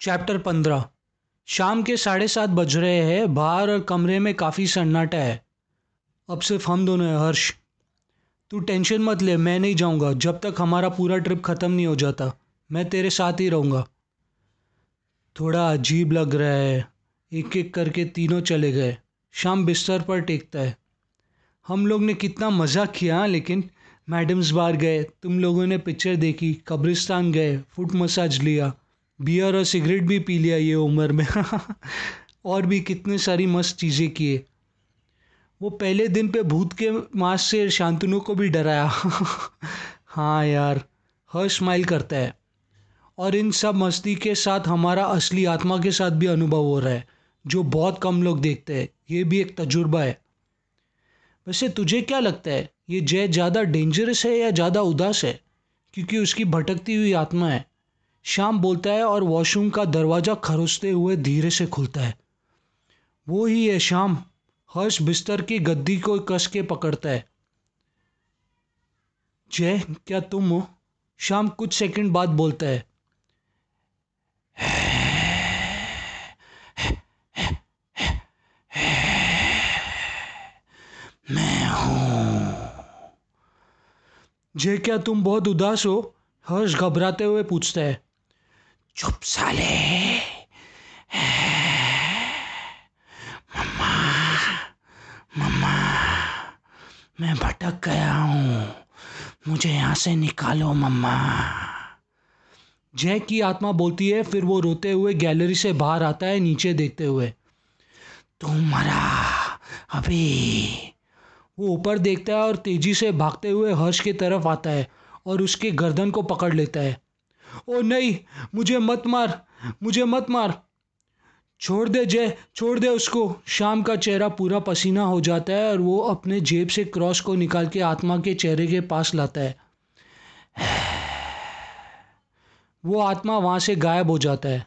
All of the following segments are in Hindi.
चैप्टर पंद्रह। शाम के साढ़े सात बज रहे हैं। बाहर और कमरे में काफ़ी सन्नाटा है। अब सिर्फ़ हम दोनों हैं, हर्ष। तू टेंशन मत ले, मैं नहीं जाऊँगा। जब तक हमारा पूरा ट्रिप ख़त्म नहीं हो जाता, मैं तेरे साथ ही रहूँगा। थोड़ा अजीब लग रहा है। एक एक करके तीनों चले गए। शाम बिस्तर पर टेकता है। हम लोग ने कितना मज़ा किया, लेकिन मैडम्स बार गए। तुम लोगों ने पिक्चर देखी, कब्रिस्तान गए, फुट मसाज लिया। बियर और सिगरेट भी पी लिया ये उम्र में। और भी कितने सारी मस्त चीज़ें किए। वो पहले दिन पे भूत के मास से शांतनु को भी डराया। हाँ यार, हर स्माइल करता है। और इन सब मस्ती के साथ हमारा असली आत्मा के साथ भी अनुभव हो रहा है, जो बहुत कम लोग देखते हैं। ये भी एक तजुर्बा है। वैसे तुझे क्या लगता है, ये जय ज़्यादा डेंजरस है या ज़्यादा उदास है? क्योंकि उसकी भटकती हुई आत्मा है। शाम बोलता है और वॉशरूम का दरवाज़ा खरोसते हुए धीरे से खुलता है। वो ही है शाम। हर्ष बिस्तर की गद्दी को कस के पकड़ता है। जय, क्या तुम हो? शाम कुछ सेकंड बाद बोलता है। मैं हूँ। जय, क्या तुम बहुत उदास हो? हर्ष घबराते हुए पूछता है। चुप साले। मम्मा मम्मा, मैं भटक गया हूँ। मुझे यहाँ से निकालो, मम्मा। जय की आत्मा बोलती है, फिर वो रोते हुए गैलरी से बाहर आता है, नीचे देखते हुए। तू मरा, अभी। वो ऊपर देखता है और तेज़ी से भागते हुए हर्ष की तरफ़ आता है और उसके गर्दन को पकड़ लेता है। ओ नहीं, मुझे मत मार, मुझे मत मार। छोड़ दे जय, छोड़ दे उसको। शाम का चेहरा पूरा पसीना हो जाता है और वो अपने जेब से क्रॉस को निकाल के आत्मा के चेहरे के पास लाता है। वो आत्मा वहाँ से गायब हो जाता है।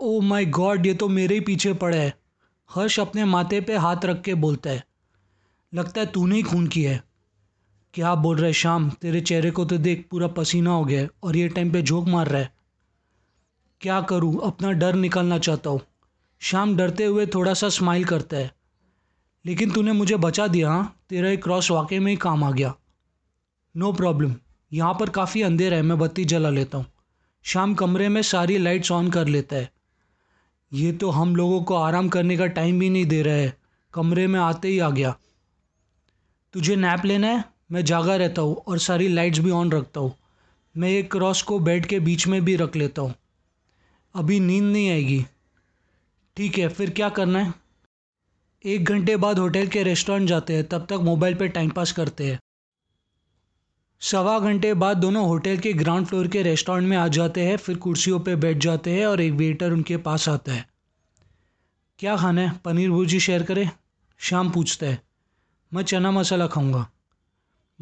ओ माय गॉड, ये तो मेरे ही पीछे पड़ा है। हर्ष अपने माथे पे हाथ रख के बोलता है। लगता है तूने ही खून किया है। क्या बोल रहा है शाम तेरे चेहरे को तो देख पूरा पसीना हो गया और ये टाइम पे झोंक मार रहा है। क्या करूँ? अपना डर निकालना चाहता हूँ। शाम डरते हुए थोड़ा सा स्माइल करता है। लेकिन तूने मुझे बचा दिया हाँ? तेरा एक क्रॉस वाकई में ही काम आ गया। नो प्रॉब्लम यहाँ पर काफ़ी अंधेरा है, मैं बत्ती जला लेता हूँ। शाम कमरे में सारी लाइट्स ऑन कर लेता है। ये तो हम लोगों को आराम करने का टाइम भी नहीं दे रहा है। कमरे में आते ही आ गया। तुझे नैप लेना है? मैं जागा रहता हूँ और सारी लाइट्स भी ऑन रखता हूँ। मैं एक क्रॉस को बेड के बीच में भी रख लेता हूँ। अभी नींद नहीं आएगी। ठीक है, फिर क्या करना है? एक घंटे बाद होटल के रेस्टोरेंट जाते हैं, तब तक मोबाइल पे टाइम पास करते हैं। सवा घंटे बाद दोनों होटल के ग्राउंड फ्लोर के रेस्टोरेंट में आ जाते हैं, फिर कुर्सियों पे बैठ जाते हैं और एक वेटर उनके पास आता है। क्या खाना है? पनीर भुर्जी शेयर करें। शाम पूछता है। मैं चना मसाला खाऊँगा।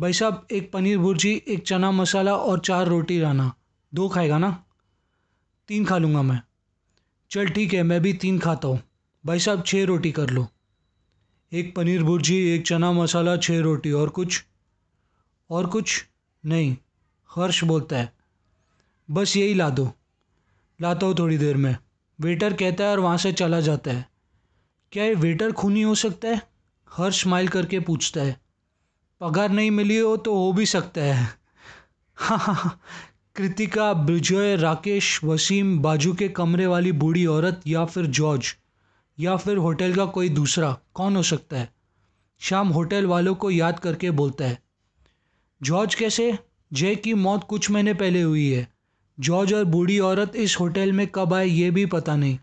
भाई साहब, एक पनीर भुर्जी, एक चना मसाला और चार रोटी लाना दो खाएगा ना? तीन खा लूँगा मैं। चल ठीक है, मैं भी तीन खाता हूँ। भाई साहब छः रोटी कर लो। एक पनीर भुर्जी, एक चना मसाला छः रोटी। और कुछ? और कुछ? नहीं। हर्ष बोलता है। बस यही ला दो। लाता हूँ थोड़ी देर में। वेटर कहता है और वहाँ से चला जाता है। क्या ये वेटर खूनी हो सकता है? हर्ष स्माइल करके पूछता है। पगार नहीं मिली हो तो हो भी सकता है। हाँ हाँ कृतिका विजय राकेश, वसीम, बाजू के कमरे वाली बूढ़ी औरत या फिर जॉर्ज, या फिर होटल का कोई दूसरा, कौन हो सकता है? शाम होटल वालों को याद करके बोलता है। जॉर्ज कैसे? जय की मौत कुछ महीने पहले हुई है। जॉर्ज और बूढ़ी औरत इस होटल में कब आए ये भी पता नहीं।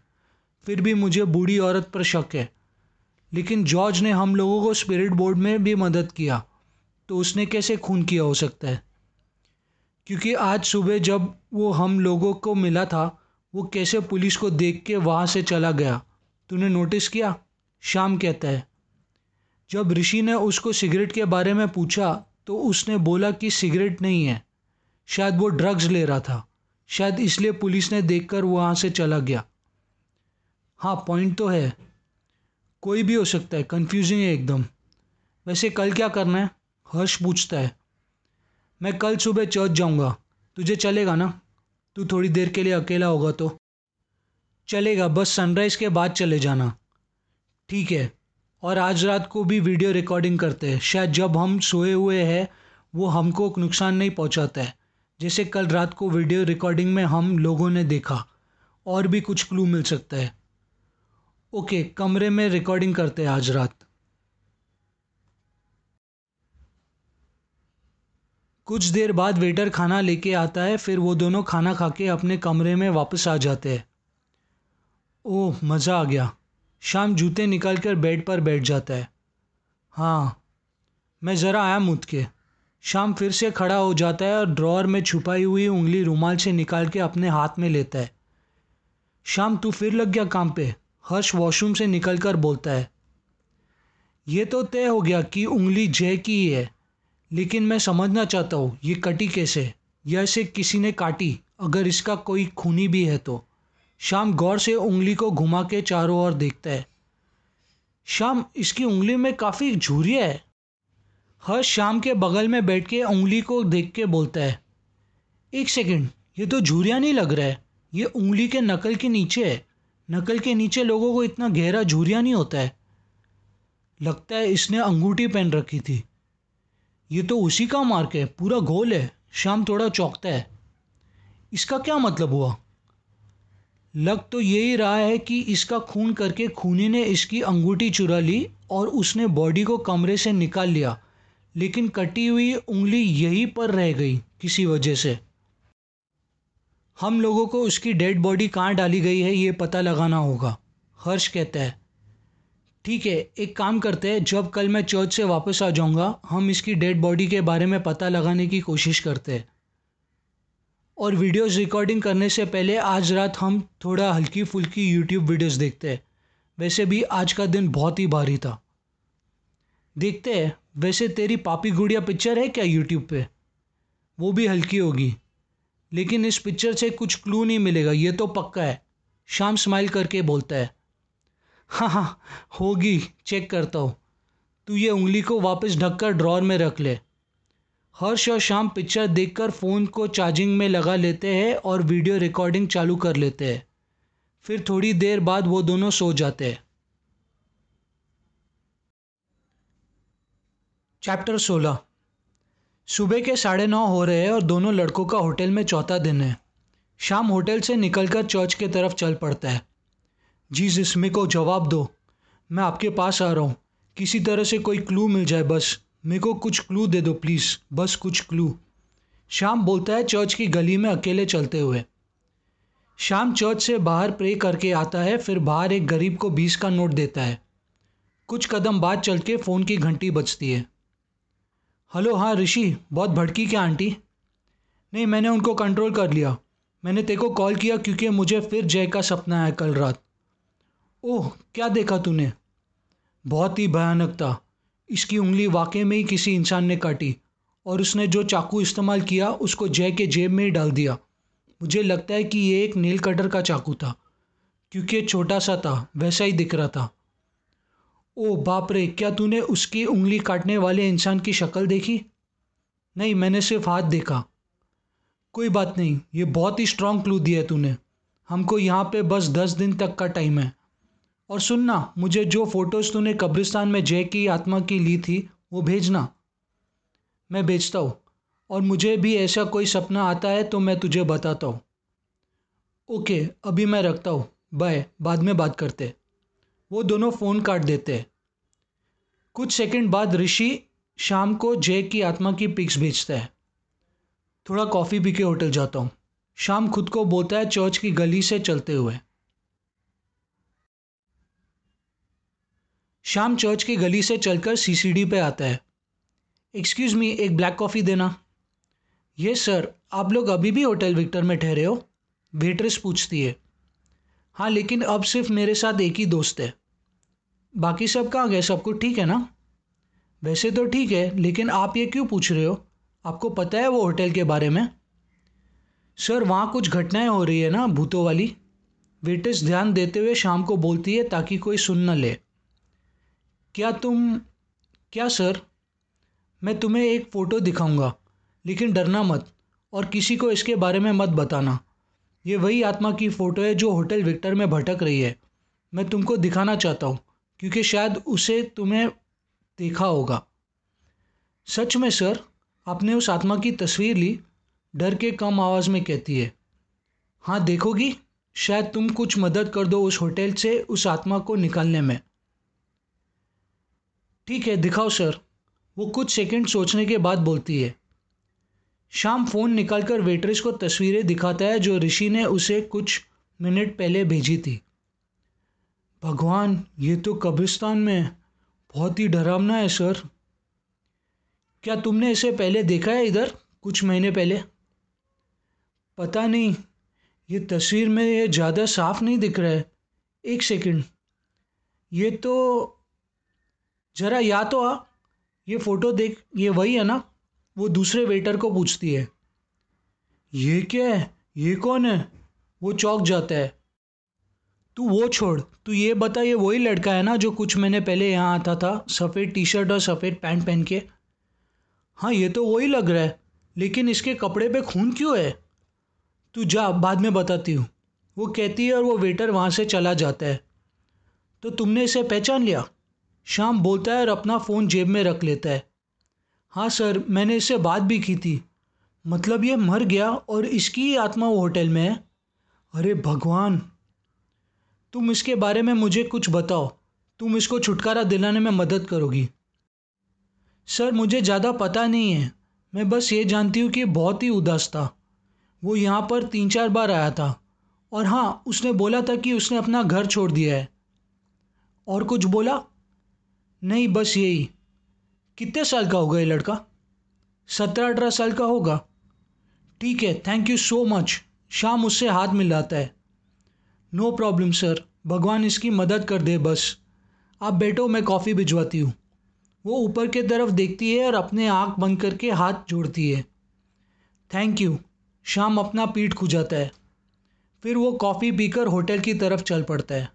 फिर भी मुझे बूढ़ी औरत पर शक है। लेकिन जॉर्ज ने हम लोगों को स्पिरिट बोर्ड में भी मदद किया। तो उसने कैसे खून किया हो सकता है? क्योंकि आज सुबह जब वो हम लोगों को मिला था, वो कैसे पुलिस को देख के वहाँ से चला गया? तूने नोटिस किया? शाम कहता है। जब ऋषि ने उसको सिगरेट के बारे में पूछा तो उसने बोला कि सिगरेट नहीं है। शायद वो ड्रग्स ले रहा था। शायद इसलिए पुलिस ने देखकर वो वहाँ से चला गया। हाँ पॉइंट तो है। कोई भी हो सकता है। कंफ्यूजिंग है एकदम। वैसे कल क्या करना है? हर्ष पूछता है, मैं कल सुबह चर्च जाऊँगा। तुझे चलेगा ना? तू थोड़ी देर के लिए अकेला होगा तो? चलेगा, बस सनराइज़ के बाद चले जाना। ठीक है, और आज रात को भी वीडियो रिकॉर्डिंग करते हैं। शायद जब हम सोए हुए हैं, वो हमको नुकसान नहीं पहुंचाता है। जैसे कल रात को वीडियो रिकॉर्डिंग में हम लोगों ने देखा, और भी कुछ क्लू मिल सकता है। ओके, कमरे में रिकॉर्डिंग करते हैं आज रात। कुछ देर बाद वेटर खाना लेके आता है, फिर वो दोनों खाना खा के अपने कमरे में वापस आ जाते हैं। ओह, मज़ा आ गया। शाम जूते निकाल कर बेड पर बैठ जाता है। हाँ मैं ज़रा आया मुद के। शाम फिर से खड़ा हो जाता है और ड्रॉअर में छुपाई हुई उंगली रुमाल से निकाल के अपने हाथ में लेता है। शाम, तू फिर लग गया काम पे? हर्ष वॉशरूम से निकल कर बोलता है। ये तो तय हो गया कि उंगली जय की ही है। लेकिन मैं समझना चाहता हूँ, ये कटी कैसे? या इसे किसी ने काटी? अगर इसका कोई खूनी भी है तो। शाम गौर से उंगली को घुमा के चारों ओर देखता है। शाम, इसकी उंगली में काफ़ी झुरिया है। हर्ष शाम के बगल में बैठ के उंगली को देख के बोलता है, एक सेकंड, ये तो झुरिया नहीं लग रहा है। ये उंगली के नकल के नीचे है। नकल के नीचे लोगों को इतना गहरा झुरिया नहीं होता है। लगता है इसने अंगूठी पहन रखी थी। ये तो उसी का मार्क है, पूरा गोल है, शाम थोड़ा चौंकता है। इसका क्या मतलब हुआ? लग तो यही रहा है कि इसका खून करके खूनी ने इसकी अंगूठी चुरा ली और उसने बॉडी को कमरे से निकाल लिया, लेकिन कटी हुई उंगली यहीं पर रह गई किसी वजह से। हम लोगों को उसकी डेड बॉडी कहाँ डाली गई है ये पता लगाना होगा, हर्ष कहता है। ठीक है, एक काम करते हैं, जब कल मैं चर्च से वापस आ जाऊँगा, हम इसकी डेड बॉडी के बारे में पता लगाने की कोशिश करते हैं। और वीडियोस रिकॉर्डिंग करने से पहले आज रात हम थोड़ा हल्की फुल्की यूट्यूब वीडियोस देखते हैं। वैसे भी आज का दिन बहुत ही भारी था। देखते हैं, वैसे तेरी पापी गुड़िया पिक्चर है क्या यूट्यूब पे? वो भी हल्की होगी। लेकिन इस पिक्चर से कुछ क्लू नहीं मिलेगा, ये तो पक्का है। शाम स्माइल करके बोलता है। हाँ हाँ होगी चेक करता हूँ। तू ये उंगली को वापस ढककर ड्रॉर में रख ले। हर्ष और शाम पिक्चर देखकर फ़ोन को चार्जिंग में लगा लेते हैं और वीडियो रिकॉर्डिंग चालू कर लेते हैं। फिर थोड़ी देर बाद वो दोनों सो जाते हैं। चैप्टर सोलह। सुबह के साढ़े नौ हो रहे हैं और दोनों लड़कों का होटल में चौथा दिन है। शाम होटल से निकलकर चर्च के तरफ़ चल पड़ता है। जी जिसमें को जवाब दो। मैं आपके पास आ रहा हूँ। किसी तरह से कोई क्लू मिल जाए, बस। मेरे को कुछ क्लू दे दो प्लीज़ बस कुछ क्लू शाम बोलता है, चर्च की गली में अकेले चलते हुए। शाम चर्च से बाहर प्रे करके आता है, फिर बाहर एक गरीब को बीस का नोट देता है। कुछ कदम बाद चल के फ़ोन की घंटी बजती है। हेलो हाँ ऋषि। बहुत भड़की क्या, आंटी? नहीं, मैंने उनको कंट्रोल कर लिया। मैंने तेरे को कॉल किया क्योंकि मुझे फिर जय का सपना आया कल रात। ओह, क्या देखा तूने? बहुत ही भयानक था। इसकी उंगली वाकई में ही किसी इंसान ने काटी और उसने जो चाकू इस्तेमाल किया, उसको जय के जेब में ही डाल दिया। मुझे लगता है कि ये एक नील कटर का चाकू था, क्योंकि छोटा सा था, वैसा ही दिख रहा था। ओ बाप रे, क्या तूने उसकी उंगली काटने वाले इंसान की शक्ल देखी? नहीं, मैंने सिर्फ़ हाथ देखा। कोई बात नहीं, ये बहुत ही स्ट्रांग क्लू दिया है तूने। हमको यहाँ पे बस दस दिन तक का टाइम है। और सुनना, मुझे जो फ़ोटोज़ तूने कब्रिस्तान में जय की आत्मा की ली थी, वो भेजना। मैं भेजता हूँ। और मुझे भी ऐसा कोई सपना आता है तो मैं तुझे बताता हूँ। ओके, अभी मैं रखता हूँ। बाय। बाद में बात करते। वो दोनों फ़ोन काट देते कुछ सेकंड बाद ऋषि शाम को जय की आत्मा की पिक्स भेजता है। थोड़ा कॉफ़ी पी के होटल जाता हूँ। शाम खुद को बोलता है चर्च की गली से चलते हुए। शाम चर्च की गली से चलकर सीसीडी पे आता है। एक्सक्यूज़ मी एक ब्लैक कॉफ़ी देना। ये सर आप लोग अभी भी होटल विक्टर में ठहरे हो? वेटरेस पूछती है। हाँ लेकिन अब सिर्फ़ मेरे साथ एक ही दोस्त है। बाकी सब कहाँ गए? सब कुछ ठीक है ना? वैसे तो ठीक है, लेकिन आप ये क्यों पूछ रहे हो? आपको पता है वो होटल के बारे में? सर, वहाँ कुछ घटनाएँ हो रही है ना, भूतों वाली। वेट्रेस ध्यान देते हुए शाम को बोलती है ताकि कोई सुन न ले। क्या तुम, क्या सर? मैं तुम्हें एक फ़ोटो दिखाऊँगा, लेकिन डरना मत और किसी को इसके बारे में मत बताना। ये वही आत्मा की फ़ोटो है जो होटल विक्टर में भटक रही है। मैं तुमको दिखाना चाहता हूँ, क्योंकि शायद उसे तुम्हें देखा होगा। सच में सर, आपने उस आत्मा की तस्वीर ली? डर के कम आवाज़ में कहती है। हाँ देखोगी? शायद तुम कुछ मदद कर दो उस होटल से उस आत्मा को निकालने में। ठीक है, दिखाओ सर। वो कुछ सेकंड सोचने के बाद बोलती है। शाम फ़ोन निकालकर वेट्रेस को तस्वीरें दिखाता है जो ऋषि ने उसे कुछ मिनट पहले भेजी थी। भगवान, ये तो कब्रिस्तान में बहुत ही डरावना है सर। क्या तुमने इसे पहले देखा है इधर, कुछ महीने पहले? पता नहीं। ये तस्वीर में ये ज़्यादा साफ़ नहीं दिख रहा है। एक सेकंड। ये तो ज़रा या तो आ, ये फ़ोटो देख, ये वही है ना, वो दूसरे वेटर को पूछती है, ये क्या है? ये कौन है? वो चौक जाता है, तू वो छोड़, तू ये बता, ये वही लड़का है ना जो कुछ महीने पहले यहाँ आता था, सफ़ेद टी शर्ट और सफ़ेद पैंट पहन के? हाँ ये तो वही लग रहा है, लेकिन इसके कपड़े पे खून क्यों है? तू जा, बाद में बताती हूँ, वो कहती है और वो वेटर वहाँ से चला जाता है तो तुमने इसे पहचान लिया? शाम बोलता है और अपना फ़ोन जेब में रख लेता है। हाँ सर, मैंने इससे बात भी की थी। मतलब ये मर गया और इसकी ही आत्मा वो होटल में है। अरे भगवान! तुम इसके बारे में मुझे कुछ बताओ। तुम इसको छुटकारा दिलाने में मदद करोगी। सर, मुझे ज़्यादा पता नहीं है। मैं बस ये जानती हूँ कि बहुत ही उदास था। वो यहाँ पर तीन चार बार आया था। और हाँ उसने बोला था कि उसने अपना घर छोड़ दिया है। और कुछ बोला? नहीं, बस यही। कितने साल का होगा ये लड़का? सत्रह अठारह साल का होगा। ठीक है थैंक यू सो मच शाम उससे हाथ मिलाता है। नो प्रॉब्लम सर भगवान इसकी मदद कर दे, बस। आप बैठो, मैं कॉफ़ी भिजवाती हूँ। वो ऊपर के तरफ़ देखती है और अपने आँख बंद करके हाथ जोड़ती है। थैंक यू शाम अपना पीठ खुजाता है। फिर वो कॉफ़ी पीकर होटल की तरफ़ चल पड़ता है।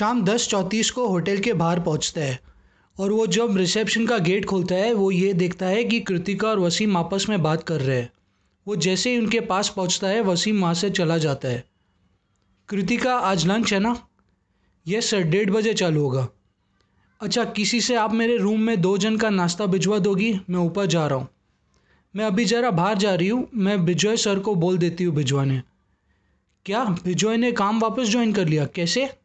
शाम दस चौंतीस को होटल के बाहर पहुँचता है और वो जब रिसेप्शन का गेट खोलता है, वो ये देखता है कि कृतिका और वसीम आपस में बात कर रहे हैं। वो जैसे ही उनके पास पहुँचता है, वसीम वहाँ से चला जाता है। कृतिका, आज लंच है ना? यस सर डेढ़ बजे चालू होगा। अच्छा किसी से आप मेरे रूम में दो जन का नाश्ता भिजवा दोगी? मैं ऊपर जा रहा हूँ। मैं अभी ज़रा बाहर जा रही हूँ, मैं विजय सर को बोल देती हूँ भिजवाने। क्या? विजय ने काम वापस ज्वाइन कर लिया? कैसे?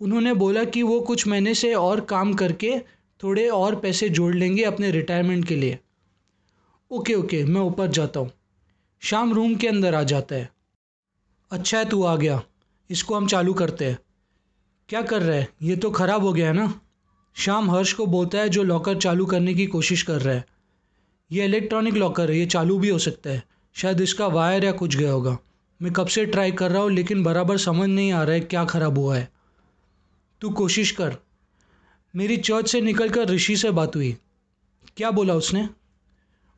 उन्होंने बोला कि वो कुछ महीने से और काम करके थोड़े और पैसे जोड़ लेंगे अपने रिटायरमेंट के लिए। ओके ओके, मैं ऊपर जाता हूँ। शाम रूम के अंदर आ जाता है। अच्छा है, तू आ गया। इसको हम चालू करते हैं। क्या कर रहा है? ये तो ख़राब हो गया है ना? शाम हर्ष को बोलता है, जो लॉकर चालू करने की कोशिश कर रहा है। ये इलेक्ट्रॉनिक लॉकर है, ये चालू भी हो सकता है। शायद इसका वायर या कुछ गया होगा। मैं कब से ट्राई कर रहा हूँ, लेकिन बराबर समझ नहीं आ रहा है क्या ख़राब हुआ है। तू कोशिश कर। मेरी चर्च से निकल कर ऋषि से बात हुई। क्या बोला उसने?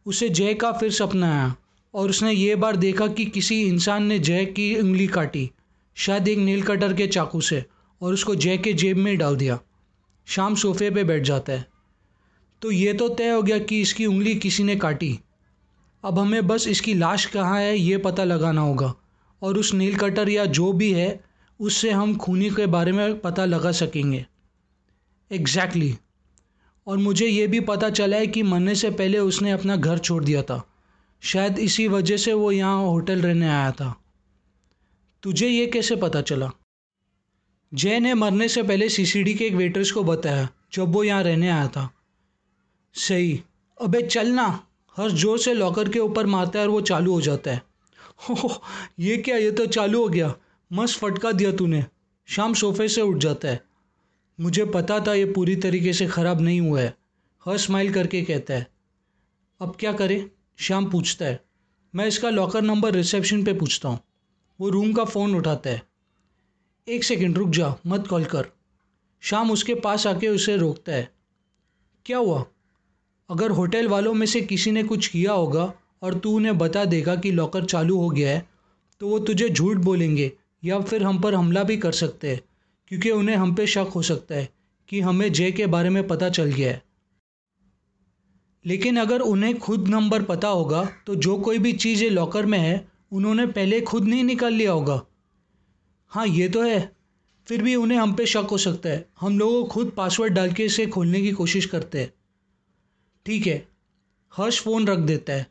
उसे जय का फिर सपना आया और उसने ये बार देखा कि किसी इंसान ने जय की उंगली काटी, शायद एक नील कटर के चाकू से, और उसको जय के जेब में डाल दिया। शाम सोफे पे बैठ जाता है। तो ये तो तय हो गया कि इसकी उंगली किसी ने काटी। अब हमें बस इसकी लाश कहाँ है ये पता लगाना होगा और उस नील कटर या जो भी है उससे हम खूनी के बारे में पता लगा सकेंगे। Exactly exactly. और मुझे ये भी पता चला है कि मरने से पहले उसने अपना घर छोड़ दिया था। शायद इसी वजह से वो यहाँ होटल रहने आया था। तुझे ये कैसे पता चला? जय ने मरने से पहले सीसीडी के एक वेटर्स को बताया, जब वो यहाँ रहने आया था। सही। अबे चलना हर ज़ोर से लॉकर के ऊपर मारता है और वो चालू हो जाता है हो। ये क्या? ये तो चालू हो गया। मस्त फटका दिया तूने। शाम सोफे से उठ जाता है। मुझे पता था ये पूरी तरीके से ख़राब नहीं हुआ है, हर स्माइल करके कहता है। अब क्या करें? शाम पूछता है। मैं इसका लॉकर नंबर रिसेप्शन पे पूछता हूँ। वो रूम का फ़ोन उठाता है। एक सेकंड रुक जा, मत कॉल कर। शाम उसके पास आके उसे रोकता है। क्या हुआ? अगर होटल वालों में से किसी ने कुछ किया होगा और तू उन्हें बता देगा कि लॉकर चालू हो गया है तो वो तुझे झूठ बोलेंगे। या फिर हम पर हमला भी कर सकते हैं, क्योंकि उन्हें हम पे शक हो सकता है कि हमें जय के बारे में पता चल गया है। लेकिन अगर उन्हें खुद नंबर पता होगा तो जो कोई भी चीज़ लॉकर में है, उन्होंने पहले खुद नहीं निकाल लिया होगा। हाँ ये तो है। फिर भी उन्हें हम पे शक हो सकता है। हम लोग खुद पासवर्ड डाल के इसे खोलने की कोशिश करते हैं। ठीक है। हर्ष फ़ोन रख देता है।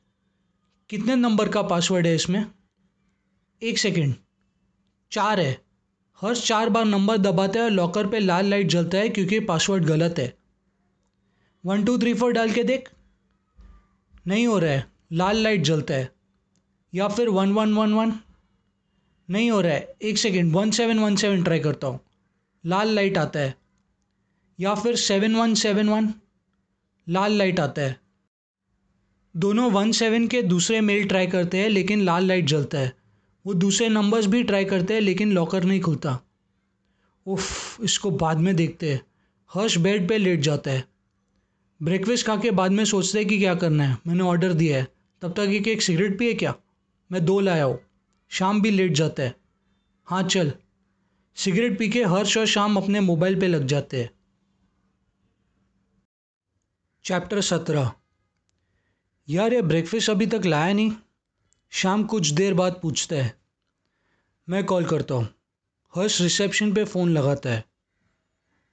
कितने नंबर का पासवर्ड है इसमें? एक सेकंड। चार है। हर्ष चार बार नंबर दबाता है और लॉकर पे लाल लाइट जलता है क्योंकि पासवर्ड गलत है। वन टू थ्री फोर डाल के देख। नहीं हो रहा है। लाल लाइट जलता है। या फिर वन वन वन वन नहीं हो रहा है। एक second one seven one seven try करता हूँ। लाल लाइट आता है। या फिर सेवन वन सेवन वन लाल लाइट आता है। दोनों वन सेवन के दूसरे मेल ट्राई करते हैं, लेकिन लाल लाइट जलता है। वो दूसरे नंबर्स भी ट्राई करते हैं, लेकिन लॉकर नहीं खुलता। उफ, इसको बाद में देखते हैं। हर्ष बेड पे लेट जाता है। ब्रेकफास्ट खा के बाद में सोचते हैं कि क्या करना है। मैंने ऑर्डर दिया है। तब तक एक एक सिगरेट पिए क्या? मैं दो लाया हूँ। शाम भी लेट जाता है। हाँ चल। सिगरेट पी के हर्ष और शाम अपने मोबाइल पे लग जाते हैं। चैप्टर सत्रह। यार, ये ब्रेकफास्ट अभी तक लाया नहीं। शाम कुछ देर बाद पूछता है, मैं कॉल करता हूँ। हर्ष रिसेप्शन पे फ़ोन लगाता है।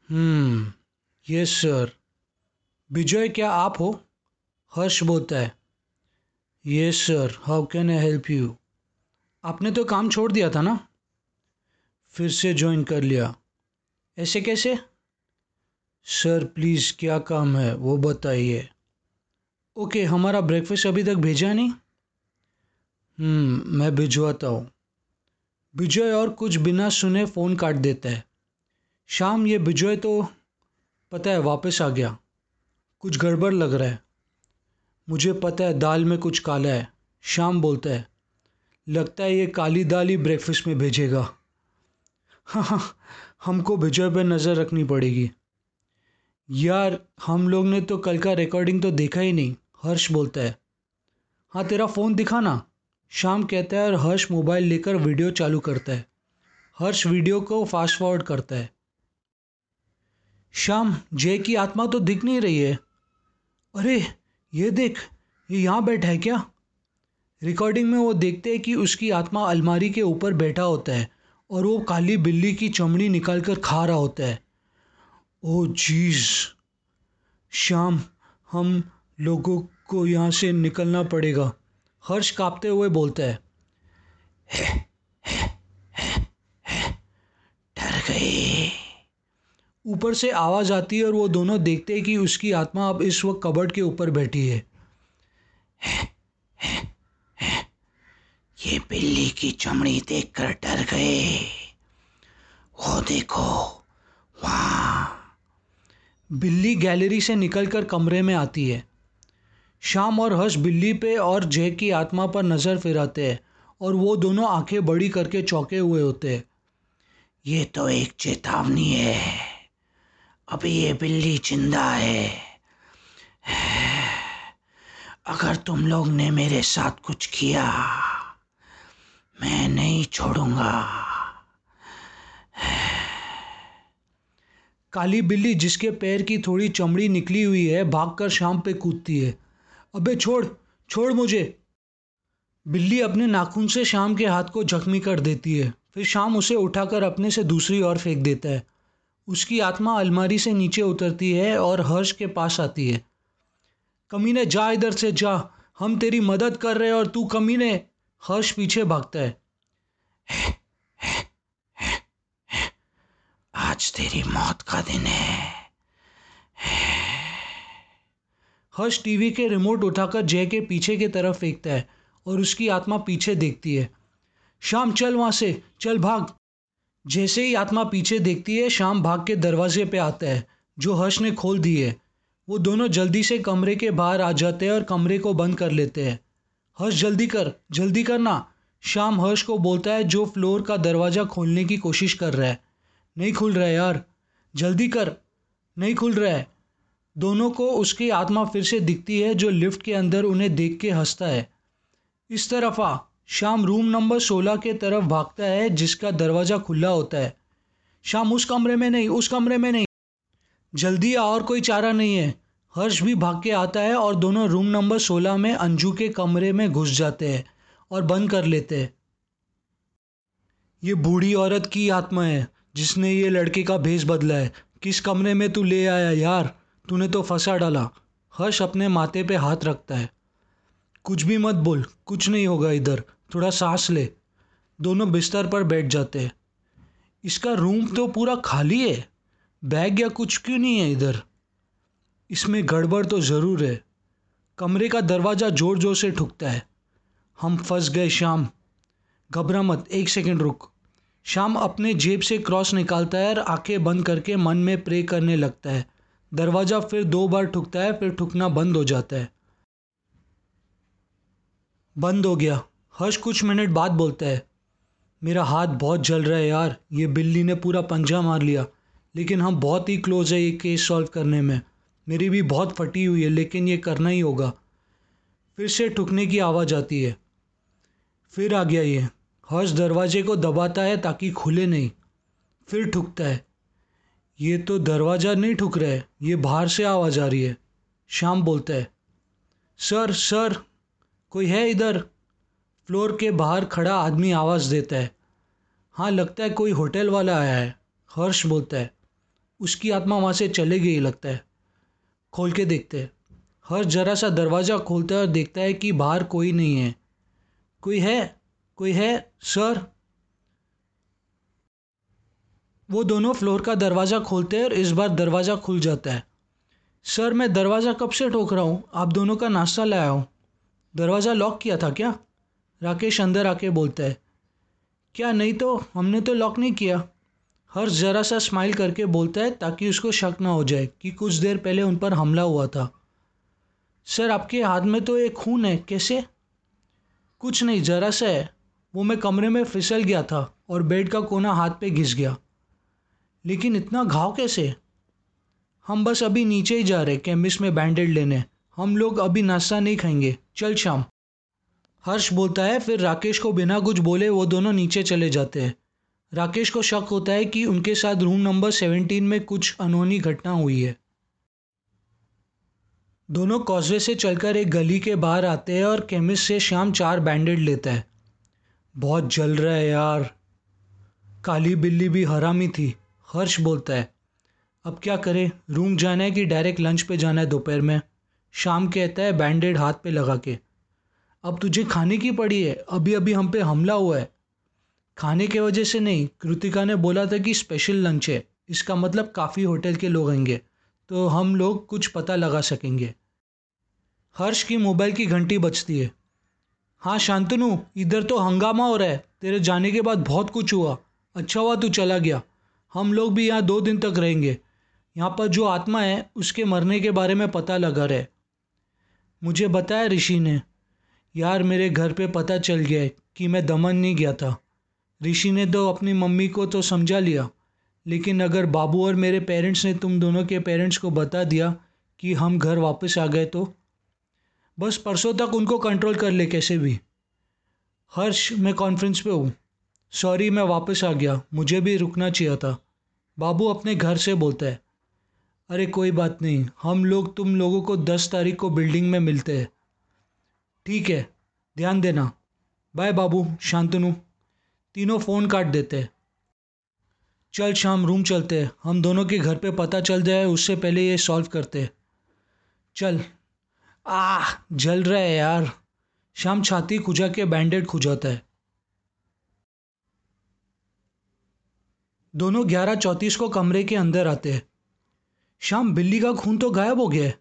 हम्म यस सर। विजय, क्या आप हो? हर्ष बोलता है, yes sir, how can I help you? आपने तो काम छोड़ दिया था ना? फिर से ज्वाइन कर लिया। ऐसे कैसे? सर प्लीज़ क्या काम है, वो बताइए। ओके, हमारा ब्रेकफास्ट अभी तक भेजा नहीं? मैं भिजवाता हूँ। विजय और कुछ बिना सुने फ़ोन काट देता है। शाम ये विजय तो पता है वापस आ गया। कुछ गड़बड़ लग रहा है। मुझे पता है दाल में कुछ काला है। शाम बोलता है, लगता है ये काली दाल ही ब्रेकफास्ट में भेजेगा। हाँ हाँ हमको विजय पर नज़र रखनी पड़ेगी। यार, हम लोग ने तो कल का रिकॉर्डिंग तो देखा ही नहीं, हर्ष बोलता है। हाँ तेरा फ़ोन दिखा ना। शाम कहता है और हर्ष मोबाइल लेकर वीडियो चालू करता है। हर्ष वीडियो को फास्ट फॉरवर्ड करता है। शाम, जय की आत्मा तो दिख नहीं रही है। अरे, ये देख, ये यहाँ बैठा है क्या? रिकॉर्डिंग में वो देखते हैं कि उसकी आत्मा अलमारी के ऊपर बैठा होता है और वो काली बिल्ली की चमड़ी निकाल कर खा रहा होता है। ओ जीज शाम, हम लोगों को यहाँ से निकलना पड़ेगा। हर्ष कांपते हुए बोलता है डर गए ऊपर से आवाज़ आती है और वो दोनों देखते हैं कि उसकी आत्मा अब इस वक्त कबर्ड के ऊपर बैठी है, ये बिल्ली की चमड़ी देखकर डर गए। वो देखो, वहाँ! बिल्ली गैलरी से निकलकर कमरे में आती है। शाम और हर्ष बिल्ली पे और जय की आत्मा पर नज़र फिराते हैं और वो दोनों आँखें बड़ी करके चौंके हुए होते हैं। ये तो एक चेतावनी है। अभी ये बिल्ली ज़िंदा है। अगर तुम लोग ने मेरे साथ कुछ किया, मैं नहीं छोड़ूँगा। काली बिल्ली जिसके पैर की थोड़ी चमड़ी निकली हुई है, भागकर शाम पे कूदती है। अबे छोड़ छोड़ मुझे। बिल्ली अपने नाखून से शाम के हाथ को जख्मी कर देती है। फिर शाम उसे उठाकर अपने से दूसरी ओर फेंक देता है। उसकी आत्मा अलमारी से नीचे उतरती है और हर्ष के पास आती है। कमीने, जा इधर से, जा। हम तेरी मदद कर रहे हैं और तू कमीने। हर्ष पीछे भागता है। आज तेरी मौत का दिन है। हर्ष टीवी के रिमोट उठाकर जय के पीछे की तरफ़ फेंकता है और उसकी आत्मा पीछे देखती है। शाम, चल वहाँ से, चल भाग। जैसे ही आत्मा पीछे देखती है, शाम भाग के दरवाजे पे आता है, जो हर्ष ने खोल दी है। वो दोनों जल्दी से कमरे के बाहर आ जाते हैं और कमरे को बंद कर लेते हैं। हर्ष, जल्दी कर, जल्दी करना। शाम हर्ष को बोलता है, जो फ्लोर का दरवाज़ा खोलने की कोशिश कर रहा है। नहीं खुल रहा है यार। जल्दी कर। नहीं खुल रहा है। दोनों को उसकी आत्मा फिर से दिखती है, जो लिफ्ट के अंदर उन्हें देख के हंसता है। इस तरफ़, शाम रूम नंबर सोलह के तरफ़ भागता है, जिसका दरवाज़ा खुला होता है। शाम, उस कमरे में नहीं, उस कमरे में नहीं। जल्दी और कोई चारा नहीं है। हर्ष भी भाग के आता है और दोनों रूम नंबर सोलह में अंजू के कमरे में घुस जाते हैं और बंद कर लेते हैं। ये बूढ़ी औरत की आत्मा है, जिसने ये लड़के का भेस बदला है। किस कमरे में तू ले आया यार? तूने तो फंसा डाला। हर्ष अपने माथे पे हाथ रखता है। कुछ भी मत बोल, कुछ नहीं होगा इधर। थोड़ा सांस ले। दोनों बिस्तर पर बैठ जाते हैं। इसका रूम तो पूरा खाली है। बैग या कुछ क्यों नहीं है इधर? इसमें गड़बड़ तो ज़रूर है। कमरे का दरवाज़ा ज़ोर ज़ोर से ठुकता है। हम फंस गए शाम घबरा मत, एक सेकंड रुक। शाम अपने जेब से क्रॉस निकालता है और आँखें बंद करके मन में प्रे करने लगता है। दरवाज़ा फिर दो बार ठुकता है, फिर ठुकना बंद हो जाता है। बंद हो गया। हर्ष कुछ मिनट बाद बोलता है, मेरा हाथ बहुत जल रहा है यार, ये बिल्ली ने पूरा पंजा मार लिया। लेकिन हम बहुत ही क्लोज है ये केस सॉल्व करने में। मेरी भी बहुत फटी हुई है, लेकिन ये करना ही होगा। फिर से ठुकने की आवाज़ आती है। फिर आ गया ये। हर्ष दरवाजे को दबाता है ताकि खुले नहीं। फिर ठुकता है। ये तो दरवाज़ा नहीं ठुक रहा है, ये बाहर से आवाज़ आ रही है। शाम बोलता है, सर सर, कोई है इधर? फ्लोर के बाहर खड़ा आदमी आवाज़ देता है हाँ लगता है कोई होटल वाला आया है। हर्ष बोलता है, उसकी आत्मा वहाँ से चले गई, लगता है। खोल के देखते हैं, हर्ष जरा सा दरवाज़ा खोलता है और देखता है कि बाहर कोई नहीं है। कोई है? कोई है? सर? वो दोनों फ्लोर का दरवाज़ा खोलते हैं और इस बार दरवाज़ा खुल जाता है। सर, मैं दरवाज़ा कब से ठोक रहा हूँ? आप दोनों का नाश्ता लाया हूँ। दरवाज़ा लॉक किया था क्या? राकेश अंदर आके बोलता है। क्या नहीं तो हमने तो लॉक नहीं किया। हर्ष ज़रा सा स्माइल करके बोलता है ताकि उसको शक ना हो जाए कि कुछ देर पहले उन पर हमला हुआ था। सर, आपके हाथ में तो एक खून है, कैसे? कुछ नहीं, ज़रा सा है। वो मैं कमरे में फिसल गया था और बेड का कोना हाथ पे घिस गया। लेकिन इतना घाव कैसे? हम बस अभी नीचे ही जा रहे केमिस्ट में बैंडेड लेने। हम लोग अभी नाश्ता नहीं खाएँगे। चल शाम। हर्ष बोलता है, फिर राकेश को बिना कुछ बोले वो दोनों नीचे चले जाते हैं। राकेश को शक होता है कि उनके साथ रूम नंबर सेवेंटीन में कुछ अनहोनी घटना हुई है। दोनों कॉजवे से चलकर एक गली के बाहर आते हैं और केमिस्ट से शाम चार बैंडेड लेता है। बहुत जल रहा है यार। काली बिल्ली भी हरामी थी। हर्ष बोलता है, अब क्या करें? रूम जाना है कि डायरेक्ट लंच पे जाना है दोपहर में? शाम कहता है, बैंडेड हाथ पे लगा के। अब तुझे खाने की पड़ी है? अभी अभी हम पे हमला हुआ है। खाने के वजह से नहीं, कृतिका ने बोला था कि स्पेशल लंच है। इसका मतलब काफ़ी होटल के लोग आएँगे तो हम लोग कुछ पता लगा सकेंगे। हर्ष की मोबाइल की घंटी बजती है। हाँ शांतनु, इधर तो हंगामा हो रहा है। तेरे जाने के बाद बहुत कुछ हुआ। अच्छा हुआ तू चला गया। हम लोग भी यहाँ दो दिन तक रहेंगे। यहाँ पर जो आत्मा है, उसके मरने के बारे में पता लगा रहे। मुझे बताया ऋषि ने, यार, मेरे घर पे पता चल गया है कि मैं दमन नहीं गया था। ऋषि ने तो अपनी मम्मी को तो समझा लिया, लेकिन अगर बाबू और मेरे पेरेंट्स ने तुम दोनों के पेरेंट्स को बता दिया कि हम घर वापस आ गए तो? बस, परसों तक उनको कंट्रोल कर ले कैसे भी। हर्ष, मैं कॉन्फ्रेंस पे हूँ। सॉरी मैं वापस आ गया। मुझे भी रुकना चाहिए था। बाबू अपने घर से बोलता है, अरे, कोई बात नहीं। हम लोग तुम लोगों को दस तारीख को बिल्डिंग में मिलते हैं। ठीक है, ध्यान देना। बाय बाबू। शांतनु। तीनों फ़ोन काट देते हैं। चल, शाम रूम चलते हैं। हम दोनों के घर पे पता चल जाए, उससे पहले ये सॉल्व करते चल। आ जल रहा है यार। शाम छाती खुजा के बैंडेड खुजाता है। दोनों ग्यारह चौंतीस को कमरे के अंदर आते हैं। शाम बिल्ली का खून तो गायब हो गया है।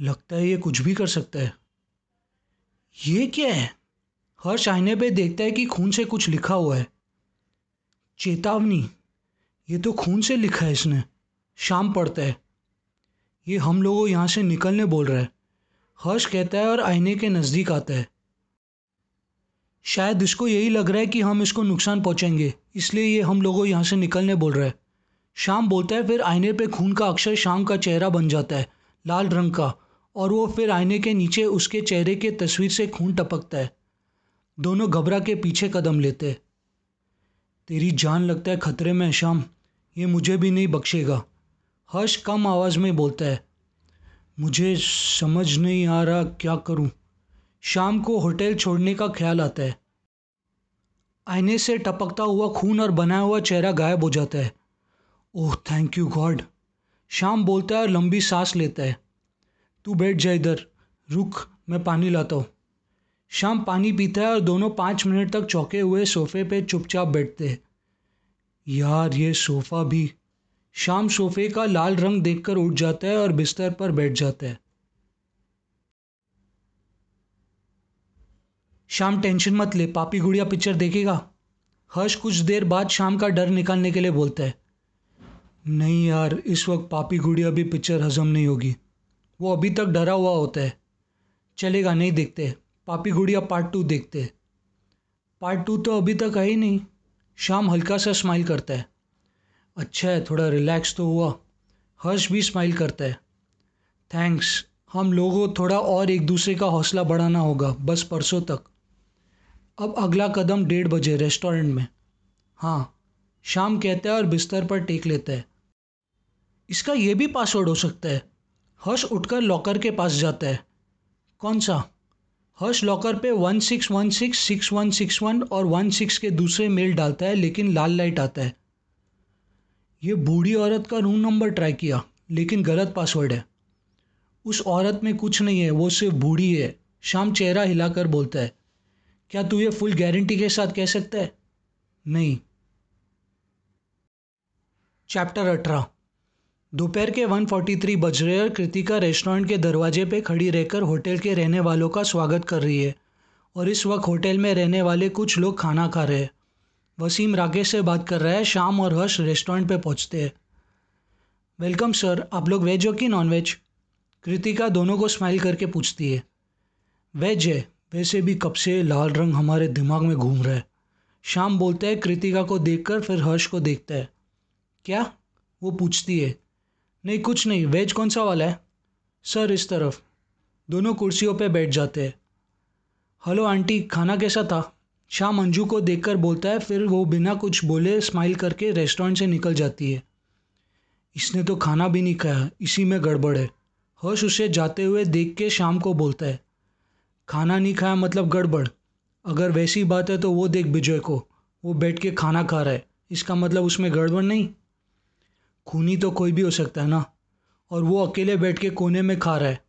लगता है ये कुछ भी कर सकता है। ये क्या है? हर्ष आईने पे देखता है कि खून से कुछ लिखा हुआ है। चेतावनी। ये तो खून से लिखा है इसने। शाम पड़ता है। ये हम लोगों यहाँ से निकलने बोल रहा है। हर्ष कहता है और आईने के नज़दीक आता है। शायद इसको यही लग रहा है कि हम इसको नुकसान पहुँचेंगे इसलिए ये हम लोगों यहाँ से निकलने बोल रहा है। शाम बोलता है, फिर आईने पे खून का अक्षर शाम का चेहरा बन जाता है, लाल रंग का, और वो फिर आईने के नीचे उसके चेहरे के तस्वीर से खून टपकता है। दोनों घबरा के पीछे कदम लेते तेरी जान लगता है खतरे में शाम, ये मुझे भी नहीं बख्शेगा। हर्ष कम आवाज़ में बोलता है, मुझे समझ नहीं आ रहा क्या करूँ। शाम को होटल छोड़ने का ख्याल आता है। आईने से टपकता हुआ खून और बनाया हुआ चेहरा गायब हो जाता है। ओह थैंक यू गॉड शाम बोलता है और लंबी सांस लेता है। तू बैठ जा इधर। रुक, मैं पानी लाता हूँ। शाम पानी पीता है और दोनों पाँच मिनट तक चौके हुए सोफे पे चुपचाप बैठते हैं। यार, ये सोफ़ा भी। शाम सोफे का लाल रंग देखकर उठ जाता है और बिस्तर पर बैठ जाता है। शाम टेंशन मत ले, पापी गुड़िया पिक्चर देखेगा। हर्ष कुछ देर बाद शाम का डर निकालने के लिए बोलता है। नहीं यार, इस वक्त पापी गुड़िया भी पिक्चर हजम नहीं होगी। वो अभी तक डरा हुआ होता है। चलेगा, नहीं देखते। पापी गुड़िया पार्ट टू देखते पार्ट टू तो अभी तक है ही नहीं। शाम हल्का सा स्माइल करता है। अच्छा है, थोड़ा रिलैक्स तो हुआ। हर्ष भी स्माइल करता है। थैंक्स हम लोगों, थोड़ा और एक दूसरे का हौसला बढ़ाना होगा, बस परसों तक। अब अगला कदम डेढ़ बजे, रेस्टोरेंट में। हाँ शाम कहता है और बिस्तर पर टेक लेता है। इसका ये भी पासवर्ड हो सकता है, हर्ष उठकर लॉकर के पास जाता है। कौन सा? हर्ष लॉकर पे one six one six six one six one और वन सिक्स के दूसरे मेल डालता है, लेकिन लाल लाइट आता है। ये बूढ़ी औरत का रूम नंबर ट्राई किया, लेकिन गलत पासवर्ड है। उस औरत में कुछ नहीं है, वो सिर्फ़ बूढ़ी है। शाम चेहरा हिलाकर बोलता है क्या तू ये फुल गारंटी के साथ कह सकता है? नहीं। चैप्टर अठारह। दोपहर के 1:43 बज रहे और कृतिका रेस्टोरेंट के दरवाजे पे खड़ी रहकर होटल के रहने वालों का स्वागत कर रही है और इस वक्त होटल में रहने वाले कुछ लोग खाना खा रहे हैं। वसीम राकेश से बात कर रहा है, शाम और हर्ष रेस्टोरेंट पे पहुँचते हैं। वेलकम सर आप लोग वेज हो कि नॉन वेज कृतिका दोनों को स्माइल करके पूछती है। वेज है। वैसे भी कब से लाल रंग हमारे दिमाग में घूम रहा है। शाम बोलता है, कृतिका को देखकर फिर हर्ष को देखता है। क्या? वो पूछती है। नहीं, कुछ नहीं, वेज कौन सा वाला है? सर, इस तरफ़। दोनों कुर्सियों पे बैठ जाते हैं। हेलो, आंटी, खाना कैसा था? शाम अंजू को देखकर बोलता है, फिर वो बिना कुछ बोले स्माइल करके रेस्टोरेंट से निकल जाती है। इसने तो खाना भी नहीं खाया, इसी में गड़बड़ है। हर्ष उसे जाते हुए देख के शाम को बोलता है खाना नहीं खाया मतलब गड़बड़। अगर वैसी बात है तो वो देख विजय को। वो बैठ के खाना खा रहा है। इसका मतलब उसमें गड़बड़ नहीं? खूनी तो कोई भी हो सकता है ना? और वो अकेले बैठ के कोने में खा रहा है।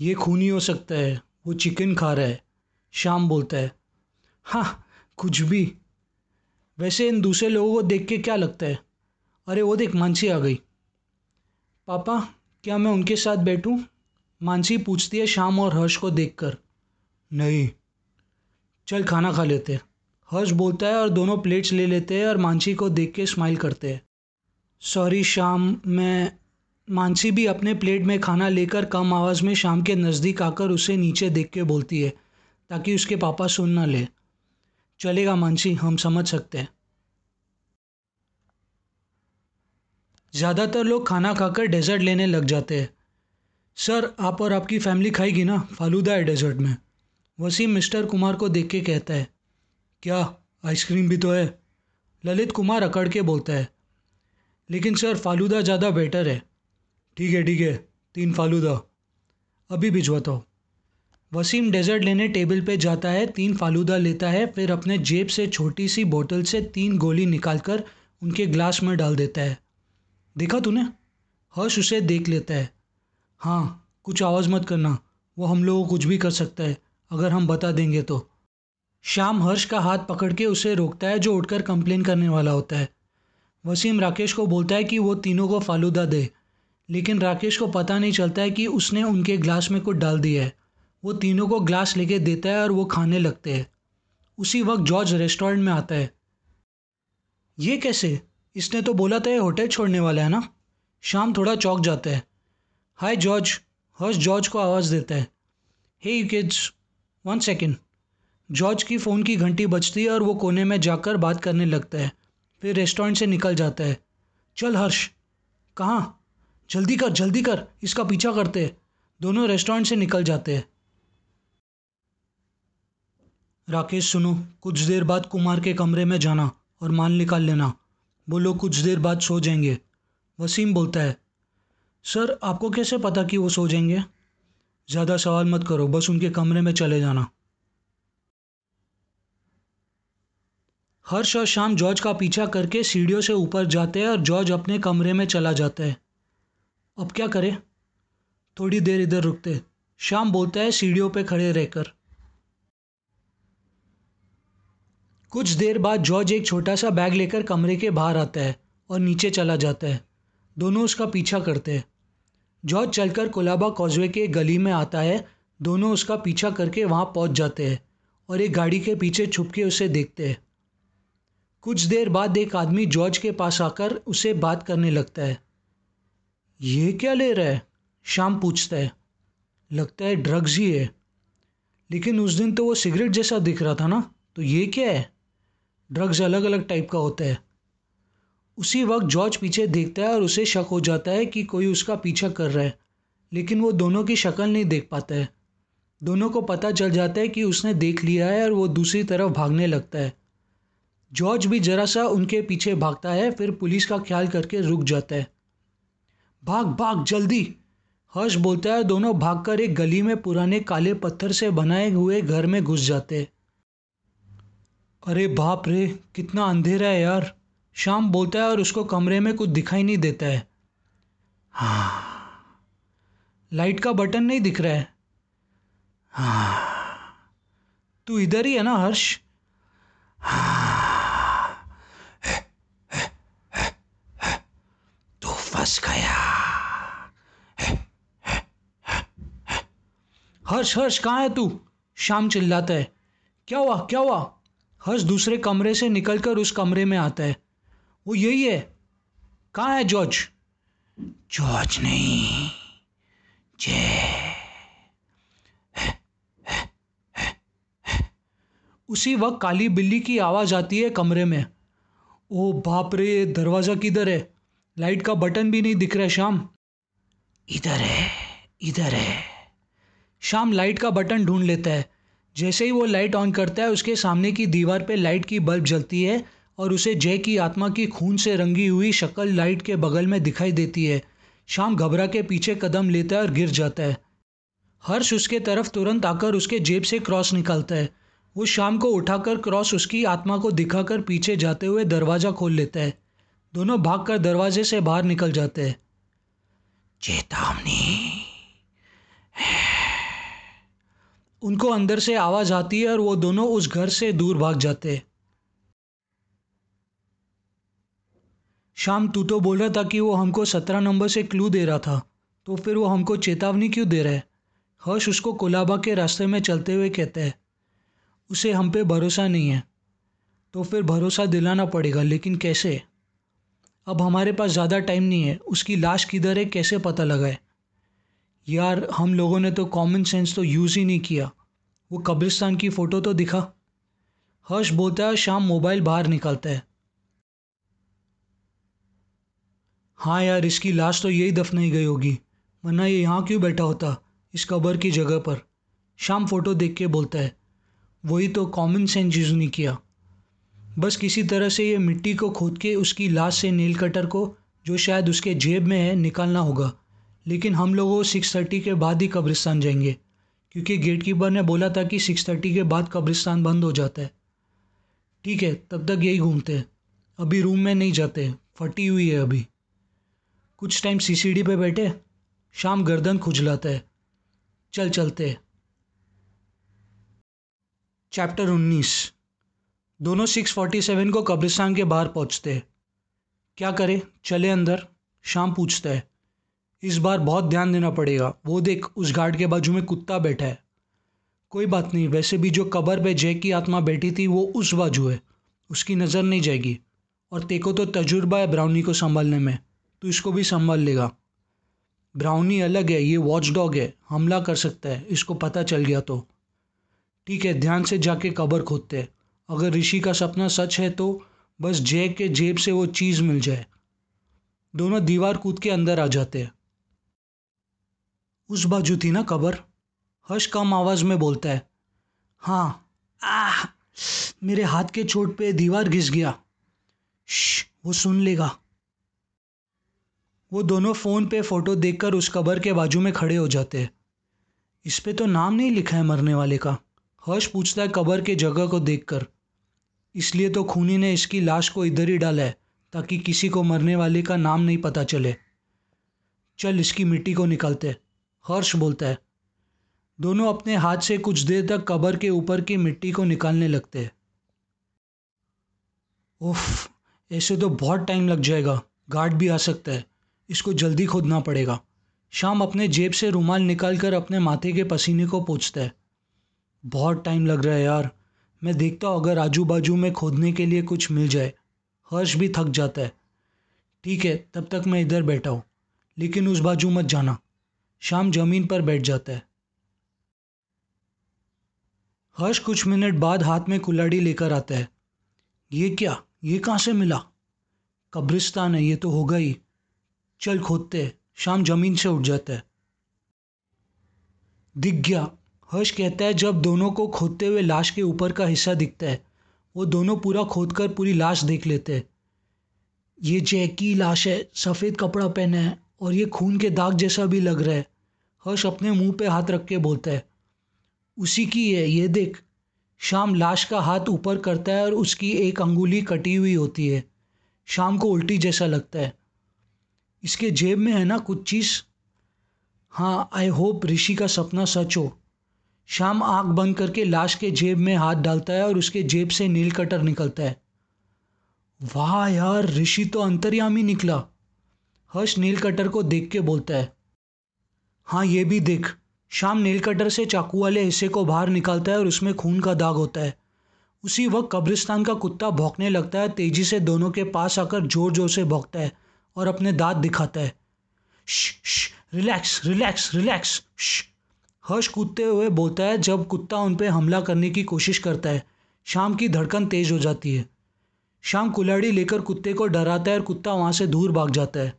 ये खूनी हो सकता है। वो चिकन खा रहा है। शाम बोलता है। हाँ कुछ भी। वैसे इन दूसरे लोगों को देख के क्या लगता है? अरे वो देख, मानसी आ गई। पापा, क्या मैं उनके साथ बैठूं? मानसी पूछती है शाम और हर्ष को देखकर। नहीं। चल खाना खा लेते हैं। हर्ष बोलता है और दोनों प्लेट्स ले लेते हैं और मानसी को देख के स्माइल करते हैं। सॉरी शाम, मैं मानसी भी अपने प्लेट में खाना लेकर कम आवाज़ में शाम के नज़दीक आकर उसे नीचे देख के बोलती है, ताकि उसके पापा सुन ना ले। चलेगा मानसी, हम समझ सकते हैं। ज़्यादातर लोग खाना खाकर डेजर्ट लेने लग जाते हैं। सर, आप और आपकी फैमिली खाएगी ना फालूदा है डेजर्ट में। वसीम मिस्टर कुमार को देख के कहता है, क्या, आइसक्रीम भी तो है? ललित कुमार अकड़ के बोलता है, लेकिन सर, फालूदा ज़्यादा बेटर है। ठीक है ठीक है, तीन फालूदा। अभी भिजवाता हूँ। वसीम डेजर्ट लेने टेबल पे जाता है, तीन फालूदा लेता है, फिर अपने जेब से छोटी सी बोतल से तीन गोली निकाल कर उनके ग्लास में डाल देता है। देखा तूने? हर्ष उसे देख लेता है। हाँ कुछ आवाज़ मत करना। वो हम लोग कुछ भी कर सकता है, अगर हम बता देंगे तो। शाम हर्ष का हाथ पकड़ के उसे रोकता है, जो उठकर कंप्लेन करने वाला होता है। वसीम राकेश को बोलता है कि वो तीनों को फालूदा दे, लेकिन राकेश को पता नहीं चलता है कि उसने उनके ग्लास में कुछ डाल दिया है। वो तीनों को ग्लास लेके देता है और वो खाने लगते हैं। उसी वक्त जॉर्ज रेस्टोरेंट में आता है। ये कैसे? इसने तो बोला था ये होटल छोड़ने वाला है ना? शाम थोड़ा चौक जाता है। हाय जॉर्ज हर्ष जॉर्ज को आवाज़ देता है। Hey you kids one second George की फ़ोन की घंटी बजती है और वो कोने में जाकर बात करने लगता है। फिर रेस्टोरेंट से निकल जाता है। चल, हर्ष। कहाँ? जल्दी कर जल्दी कर। इसका पीछा करते हैं। दोनों रेस्टोरेंट से निकल जाते हैं। राकेश, सुनो। कुछ देर बाद कुमार के कमरे में जाना और माल निकाल लेना। लोग कुछ देर बाद सो जाएँगे। वसीम बोलता है। सर, आपको कैसे पता कि वो सो जाएँगे? ज़्यादा सवाल मत करो, बस उनके कमरे में चले जाना। हर्ष और शाम जॉर्ज का पीछा करके सीढ़ियों से ऊपर जाते हैं और जॉर्ज अपने कमरे में चला जाता है। अब क्या करें? थोड़ी देर इधर रुकते। शाम बोलता है, सीढ़ियों पे खड़े रहकर। कुछ देर बाद जॉर्ज एक छोटा सा बैग लेकर कमरे के बाहर आता है और नीचे चला जाता है। दोनों उसका पीछा करते हैं। जॉर्ज चलकर कोलाबा कॉजवे के गली में आता है, दोनों उसका पीछा करके वहाँ पहुँच जाते हैं और एक गाड़ी के पीछे छुप के उसे देखते हैं। कुछ देर बाद एक आदमी जॉर्ज के पास आकर उसे बात करने लगता है। ये क्या ले रहा है? शाम पूछता है। लगता है ड्रग्स ही है। लेकिन उस दिन तो वो सिगरेट जैसा दिख रहा था ना? तो ये क्या है? ड्रग्स अलग अलग टाइप का होता है। उसी वक्त जॉर्ज पीछे देखता है और उसे शक हो जाता है कि कोई उसका पीछा कर रहा है, लेकिन वो दोनों की शक्ल नहीं देख पाता है। दोनों को पता चल जाता है कि उसने देख लिया है और वो दूसरी तरफ़ भागने लगता है। जॉर्ज भी जरा सा उनके पीछे भागता है, फिर पुलिस का ख्याल करके रुक जाता है। भाग भाग, जल्दी! हर्ष बोलता है दोनों भागकर एक गली में पुराने काले पत्थर से बनाए हुए घर में घुस जाते हैं। अरे बाप रे, कितना अंधेरा है यार। शाम बोलता है और उसको कमरे में कुछ दिखाई नहीं देता है। हाँ। लाइट का बटन नहीं दिख रहा है। हाँ। तू इधर ही है ना हर्ष? हाँ तू फंस गया। हर्ष हर्ष कहाँ है तू? शाम चिल्लाता है। क्या हुआ क्या हुआ? हर्ष दूसरे कमरे से निकलकर उस कमरे में आता है। वो यही है। कहाँ है जॉर्ज? जॉर्ज नहीं। जय। उसी वक्त काली बिल्ली की आवाज़ आती है कमरे में। ओ बाप रे, दरवाज़ा किधर है? लाइट का बटन भी नहीं दिख रहा है शाम। इधर है इधर है। शाम लाइट का बटन ढूंढ लेता है। जैसे ही वो लाइट ऑन करता है, उसके सामने की दीवार पे लाइट की बल्ब जलती है। और उसे जय की आत्मा की खून से रंगी हुई शक्ल लाइट के बगल में दिखाई देती है। शाम घबरा के पीछे कदम लेता है और गिर जाता है। हर्ष उसके तरफ़ तुरंत आकर उसके जेब से क्रॉस निकालता है। वो शाम को उठाकर क्रॉस उसकी आत्मा को दिखाकर पीछे जाते हुए दरवाज़ा खोल लेता है। दोनों भागकर दरवाजे से बाहर निकल जाते हैं। चेतावनी। उनको अंदर से आवाज़ आती है और वो दोनों उस घर से दूर भाग जाते हैं। शाम तू तो बोल रहा था कि वो हमको सत्रह नंबर से क्लू दे रहा था। तो फिर वो हमको चेतावनी क्यों दे रहा है? हर्ष उसको कोलाबा के रास्ते में चलते हुए कहते हैं, उसे हम पे भरोसा नहीं है। तो फिर भरोसा दिलाना पड़ेगा, लेकिन कैसे? अब हमारे पास ज़्यादा टाइम नहीं है, उसकी लाश किधर है, कैसे पता लगाए? यार, हम लोगों ने तो कॉमन सेंस तो यूज़ ही नहीं किया। वो कब्रिस्तान की फ़ोटो तो दिखा। हर्ष बोलता है, शाम मोबाइल बाहर निकालता है। हाँ यार, इसकी लाश तो यही दफनाई गई होगी। वरना ये यहाँ क्यों बैठा होता, इस कब्र की जगह पर? शाम फ़ोटो देख के बोलता है, वही तो कॉमन सेंस यूज़ नहीं किया। बस किसी तरह से ये मिट्टी को खोद के उसकी लाश से नील कटर को, जो शायद उसके जेब में है, निकालना होगा। लेकिन हम लोगों सिक्स थर्टी के बाद ही कब्रिस्तान जाएँगे, क्योंकि गेट कीपर ने बोला था कि सिक्स थर्टी के बाद कब्रिस्तान बंद हो जाता है। ठीक है, तब तक यही घूमते हैं। अभी रूम में नहीं जाते, फटी हुई है अभी। कुछ टाइम सीसीडी पे बैठे, शाम गर्दन खुजलाता है चल चलते। चैप्टर उन्नीस। दोनों सिक्स फोर्टी सेवन को कब्रिस्तान के बाहर पहुँचते। हैं क्या करें? चले अंदर, शाम पूछता। है इस बार बहुत ध्यान देना पड़ेगा। वो देख, उस गार्ड के बाजू में कुत्ता बैठा है। कोई बात नहीं, वैसे भी जो कबर पे जय की आत्मा बैठी थी, वो उस बाजू है। उसकी नज़र नहीं जाएगी। और तेको तो तजुर्बा है ब्राउनी को संभालने में। तो इसको भी संभाल लेगा। ब्राउनी अलग है, ये वॉच डॉग है, हमला कर सकता है, इसको पता चल गया तो। ठीक है, ध्यान से जाके कबर खोदते हैं। अगर ऋषि का सपना सच है तो बस जय के जेब से वो चीज़ मिल जाए। दोनों दीवार कूद के अंदर आ जाते हैं। उस बाजू थी ना कबर? हर्ष कम आवाज़ में बोलता है हाँ आह, मेरे हाथ के चोट पे दीवार घिस गया। वो सुन लेगा। वो दोनों फ़ोन पे फ़ोटो देखकर उस कब्र के बाजू में खड़े हो जाते हैं। इस पे तो नाम नहीं लिखा है मरने वाले का। हर्ष पूछता है कब्र के जगह को देखकर। इसलिए तो खूनी ने इसकी लाश को इधर ही डाला है, ताकि किसी को मरने वाले का नाम नहीं पता चले। चल, इसकी मिट्टी को निकालते हर्ष बोलता है। दोनों अपने हाथ से कुछ देर तक कब्र के ऊपर की मिट्टी को निकालने लगते हैं। उफ, ऐसे तो बहुत टाइम लग जाएगा, गार्ड भी आ सकता है। इसको जल्दी खोदना पड़ेगा। शाम अपने जेब से रुमाल निकाल कर अपने माथे के पसीने को पोछता है। बहुत टाइम लग रहा है यार। मैं देखता हूँ अगर आजू बाजू में खोदने के लिए कुछ मिल जाए। हर्ष भी थक जाता है। ठीक है, तब तक मैं इधर बैठा हूँ। लेकिन उस बाजू मत जाना। शाम ज़मीन पर बैठ जाता है। हर्ष कुछ मिनट बाद हाथ में कुल्हाड़ी लेकर आता है। ये क्या? ये कहाँ से मिला? कब्रिस्तान है, ये तो होगा ही। चल खोदते शाम ज़मीन से उठ जाता है। दिख गया। हर्ष कहता है, जब दोनों को खोदते हुए लाश के ऊपर का हिस्सा दिखता है, वो दोनों पूरा खोद कर पूरी लाश देख लेते हैं। ये जैकी लाश है, सफ़ेद कपड़ा पहना है और ये खून के दाग जैसा भी लग रहा है। हर्ष अपने मुँह पे हाथ रख के बोलता है, उसी की है, ये देख। शाम लाश का हाथ ऊपर करता है और उसकी एक अंगुली कटी हुई होती है। शाम को उल्टी जैसा लगता है। इसके जेब में है ना कुछ चीज़? हाँ आई होप ऋषि का सपना सच हो। शाम आँख बंद करके लाश के जेब में हाथ डालता है और उसके जेब से नील कटर निकलता है। वाह यार, ऋषि तो अंतर्यामी निकला। हर्ष नील कटर को देख के बोलता है। हाँ ये भी देख। शाम नील कटर से चाकू वाले हिस्से को बाहर निकालता है और उसमें खून का दाग होता है। उसी वक्त कब्रिस्तान का कुत्ता भौंकने लगता है, तेज़ी से दोनों के पास आकर ज़ोर ज़ोर से भौंकता है। और अपने दांत दिखाता है। श रिलैक्स रिलैक्स रिलैक्स हर्ष कूदते हुए बोलता है जब कुत्ता उन पर हमला करने की कोशिश करता है। शाम की धड़कन तेज हो जाती है। शाम कुल्हाड़ी लेकर कुत्ते को डराता है और कुत्ता वहाँ से दूर भाग जाता है।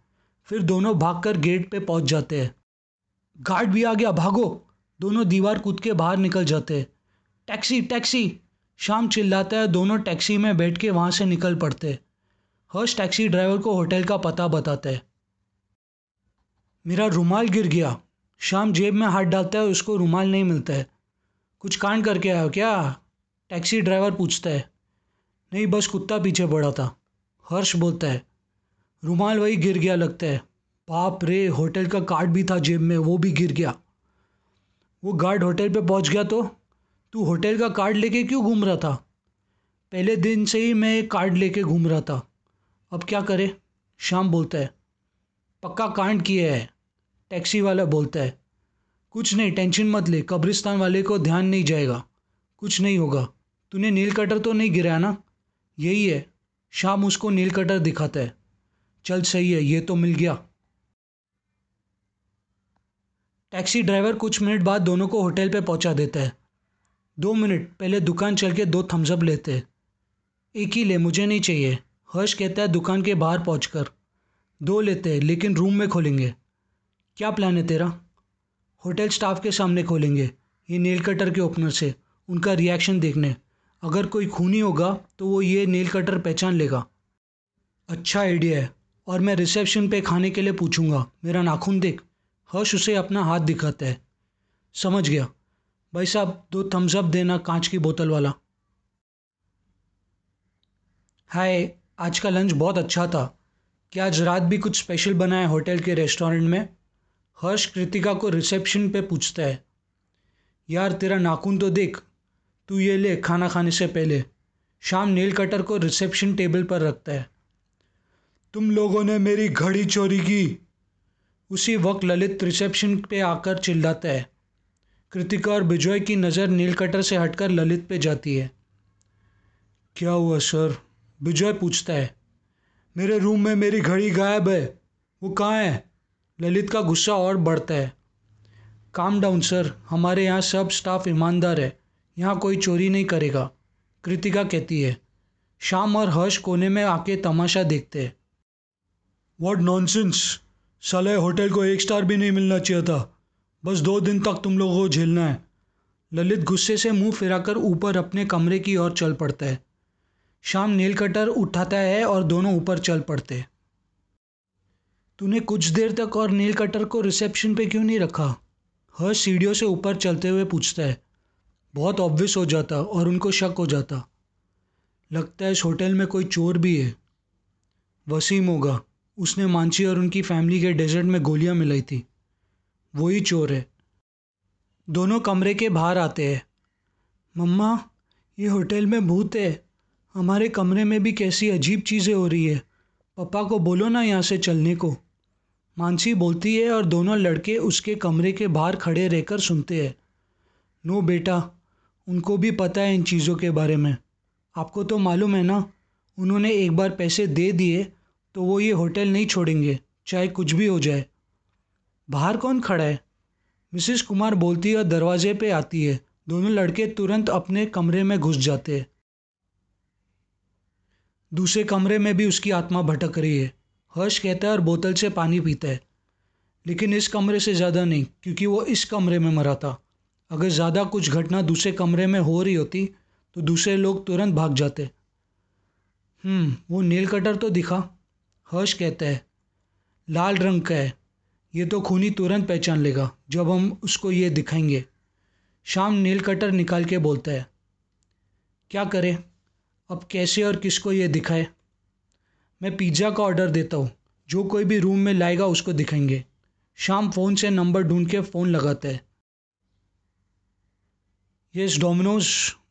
फिर दोनों भागकर गेट पे पहुँच जाते हैं। गार्ड भी आ गया, भागो। दोनों दीवार कूद के बाहर निकल जाते हैं। Taxi taxi. शाम चिल्लाता है दोनों टैक्सी में बैठ के वहाँ से निकल पड़ते हर्ष टैक्सी ड्राइवर को होटल का पता बताता है। मेरा रुमाल गिर गया। शाम जेब में हाथ डालता है, उसको रुमाल नहीं मिलता है। कुछ कांड करके आया क्या? टैक्सी ड्राइवर पूछता है। नहीं, बस कुत्ता पीछे पड़ा था। हर्ष बोलता है। रुमाल वही गिर गया लगता है। बाप रे, होटल का कार्ड भी था जेब में, वो भी गिर गया। वो गार्ड होटल पे पहुँच गया तो? तू होटल का कार्ड लेके क्यों घूम रहा था? पहले दिन से ही मैं कार्ड लेके घूम रहा था। अब क्या करे? शाम बोलता है। पक्का कांड किया है। टैक्सी वाला बोलता है। कुछ नहीं, टेंशन मत ले, कब्रिस्तान वाले को ध्यान नहीं जाएगा। कुछ नहीं होगा। तूने नील कटर तो नहीं गिराया ना? यही है। शाम उसको नील कटर दिखाता है। चल, सही है, ये तो मिल गया। टैक्सी ड्राइवर कुछ मिनट बाद दोनों को होटल पे पहुँचा देता है। दो मिनट पहले दुकान चल के दो थम्सअप लेते हैं। एक ही ले, मुझे नहीं चाहिए। हर्ष कहता है, दुकान के बाहर पहुँच दो लेते हैं, लेकिन रूम में खोलेंगे। क्या प्लान है तेरा? होटल स्टाफ के सामने खोलेंगे, ये नेल कटर के ओपनर से, उनका रिएक्शन देखने। अगर कोई खूनी होगा तो वो ये नेल कटर पहचान लेगा। अच्छा आइडिया है, और मैं रिसेप्शन पे खाने के लिए पूछूँगा। मेरा नाखून देख। हर्ष उसे अपना हाथ दिखाता है। समझ गया। भाई साहब, दो थम्सअप देना कांच की बोतल वाला। हाय आज का लंच बहुत अच्छा था। क्या आज रात भी कुछ स्पेशल बना है होटल के रेस्टोरेंट में? हर्ष कृतिका को रिसेप्शन पे पूछता है। यार, तेरा नाखून तो देख। तू ये ले, खाना खाने से पहले। शाम नील कटर को रिसेप्शन टेबल पर रखता है। तुम लोगों ने मेरी घड़ी चोरी की। उसी वक्त ललित रिसेप्शन पे आकर चिल्लाता है। कृतिका और विजय की नज़र नील कटर से हटकर ललित पे जाती है। क्या हुआ सर विजय पूछता है, मेरे रूम में मेरी घड़ी गायब है, वो कहाँ है? ललित का गुस्सा और बढ़ता है काम डाउन सर हमारे यहाँ सब स्टाफ ईमानदार है। यहाँ कोई चोरी नहीं करेगा, कृतिका कहती है। शाम और हर्ष कोने में आके तमाशा देखते हैं। वॉट नॉनसेंस साले, होटल को एक स्टार भी नहीं मिलना चाहिए था। बस दो दिन तक तुम लोगों को झेलना है। ललित गुस्से से मुँह फिराकर ऊपर अपने कमरे की ओर चल पड़ता है। शाम नील कटर उठाता है और दोनों ऊपर चल पड़ते तूने कुछ देर तक और नील कटर को रिसेप्शन पे क्यों नहीं रखा? हर्ष सीढ़ियों से ऊपर चलते हुए पूछता है। बहुत ऑब्वियस हो जाता और उनको शक हो जाता। लगता है इस होटल में कोई चोर भी है। वसीम होगा। उसने मांची और उनकी फैमिली के डेजर्ट में गोलियाँ मिलाई थी। वही चोर है। दोनों कमरे के बाहर आते हैं। मम्मा, ये होटल में भूत है। हमारे कमरे में भी कैसी अजीब चीज़ें हो रही है। पापा को बोलो ना यहाँ से चलने को। मानसी बोलती है और दोनों लड़के उसके कमरे के बाहर खड़े रहकर सुनते हैं। नो बेटा, उनको भी पता है इन चीज़ों के बारे में। आपको तो मालूम है ना, उन्होंने एक बार पैसे दे दिए तो वो ये होटल नहीं छोड़ेंगे, चाहे कुछ भी हो जाए। बाहर कौन खड़ा है? मिसिस कुमार बोलती है और दरवाजे पे आती है। दोनों लड़के तुरंत अपने कमरे में घुस जाते हैं। दूसरे कमरे में भी उसकी आत्मा भटक रही है। हर्ष कहता है और बोतल से पानी पीता है। लेकिन इस कमरे से ज़्यादा नहीं, क्योंकि वो इस कमरे में मरा था। अगर ज़्यादा कुछ घटना दूसरे कमरे में हो रही होती तो दूसरे लोग तुरंत भाग जाते। हम्म वो नील कटर तो दिखा। हर्ष कहता है, लाल रंग का है। ये तो खूनी तुरंत पहचान लेगा, जब हम उसको ये दिखाएँगे। शाम नील कटर निकाल के बोलता है, क्या करें? अब कैसे और किसको ये दिखाए? मैं पिज़्ज़ा का ऑर्डर देता हूँ। जो कोई भी रूम में लाएगा उसको दिखाएँगे। शाम फ़ोन से नंबर ढूंढ के फ़ोन लगाता है। यस डोमिनोज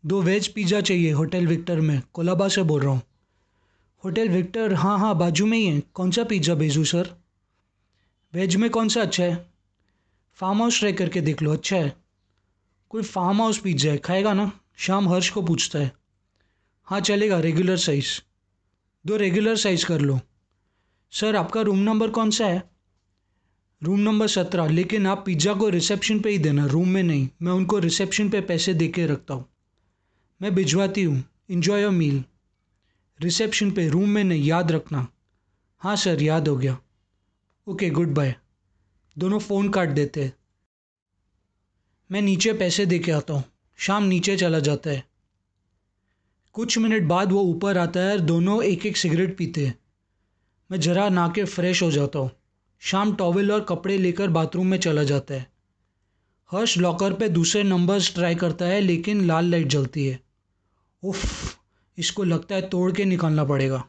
दो वेज पिज़्ज़ा चाहिए होटल विक्टर में। कोलाबा से बोल रहा हूँ। होटल विक्टर हाँ हाँ बाजू में ही है। कौन सा पिज़्ज़ा भेजूँ सर वेज में कौन सा अच्छा है? फार्म हाउस ट्राई करके देख लो अच्छा है। कोई फार्म हाउस पिज़्ज़ा है, खाएगा ना? शाम हर्ष को पूछता है। हाँ चलेगा रेगुलर साइज़ दो रेगुलर साइज़ कर लो। सर, आपका रूम नंबर कौन सा है? रूम नंबर सत्रह, लेकिन आप पिज़्ज़ा को रिसेप्शन पे ही देना रूम में नहीं। मैं उनको रिसेप्शन पे पैसे दे के रखता हूँ। मैं भिजवाती हूँ। इन्जॉय योर मील रिसेप्शन पे रूम में नहीं, याद रखना। हाँ सर, याद हो गया। ओके गुड बाय दोनों फ़ोन काट देते हैं। मैं नीचे पैसे दे के आता हूँ। शाम नीचे चला जाता है। कुछ मिनट बाद वो ऊपर आता है और दोनों एक एक सिगरेट पीते हैं। मैं ज़रा ना के फ्रेश हो जाता हूँ। शाम टॉवल और कपड़े लेकर बाथरूम में चला जाता है। हर्ष लॉकर पे दूसरे नंबर्स ट्राई करता है, लेकिन लाल लाइट जलती है। उफ, इसको लगता है तोड़ के निकालना पड़ेगा।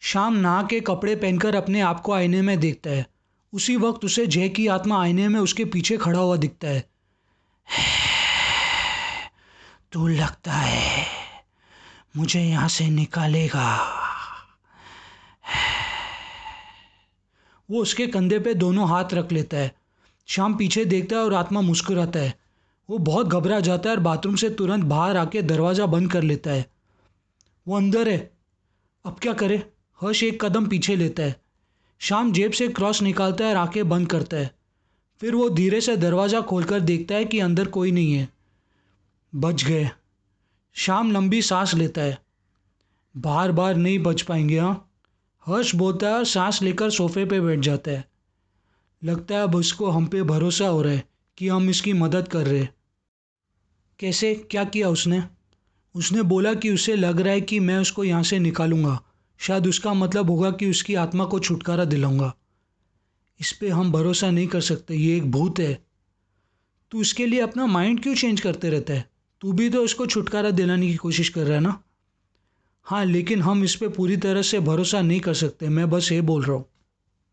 शाम नहा के कपड़े पहनकर अपने आप को आईने में देखता है। उसी वक्त उसे जय की आत्मा आईने में उसके पीछे खड़ा हुआ दिखता है। तू लगता है मुझे यहाँ से निकालेगा? वो उसके कंधे पे दोनों हाथ रख लेता है। शाम पीछे देखता है और आत्मा मुस्कुराता है। वो बहुत घबरा जाता है और बाथरूम से तुरंत बाहर आके दरवाज़ा बंद कर लेता है। वो अंदर है। अब क्या करे? हर्ष एक कदम पीछे लेता है। शाम जेब से क्रॉस निकालता है और आँखें बंद करता है। फिर वो धीरे से दरवाज़ा खोलकर देखता है कि अंदर कोई नहीं है। बच गए। शाम लंबी सांस लेता है। बार बार नहीं बच पाएँगे हाँ। हर्ष बोलता है सांस लेकर सोफे पे बैठ जाता है। लगता है अब उसको हम पे भरोसा हो रहा है कि हम इसकी मदद कर रहे कैसे? क्या किया उसने? उसने बोला कि उसे लग रहा है कि मैं उसको यहाँ से निकालूँगा। शायद उसका मतलब होगा कि उसकी आत्मा को छुटकारा दिलाऊँगा। इस पर हम भरोसा नहीं कर सकते, ये एक भूत है। तू इसके लिए अपना माइंड क्यों चेंज करते रहता है? तू भी तो इसको छुटकारा दिलाने की कोशिश कर रहा है ना? हाँ लेकिन हम इस पर पूरी तरह से भरोसा नहीं कर सकते। मैं बस ये बोल रहा हूँ।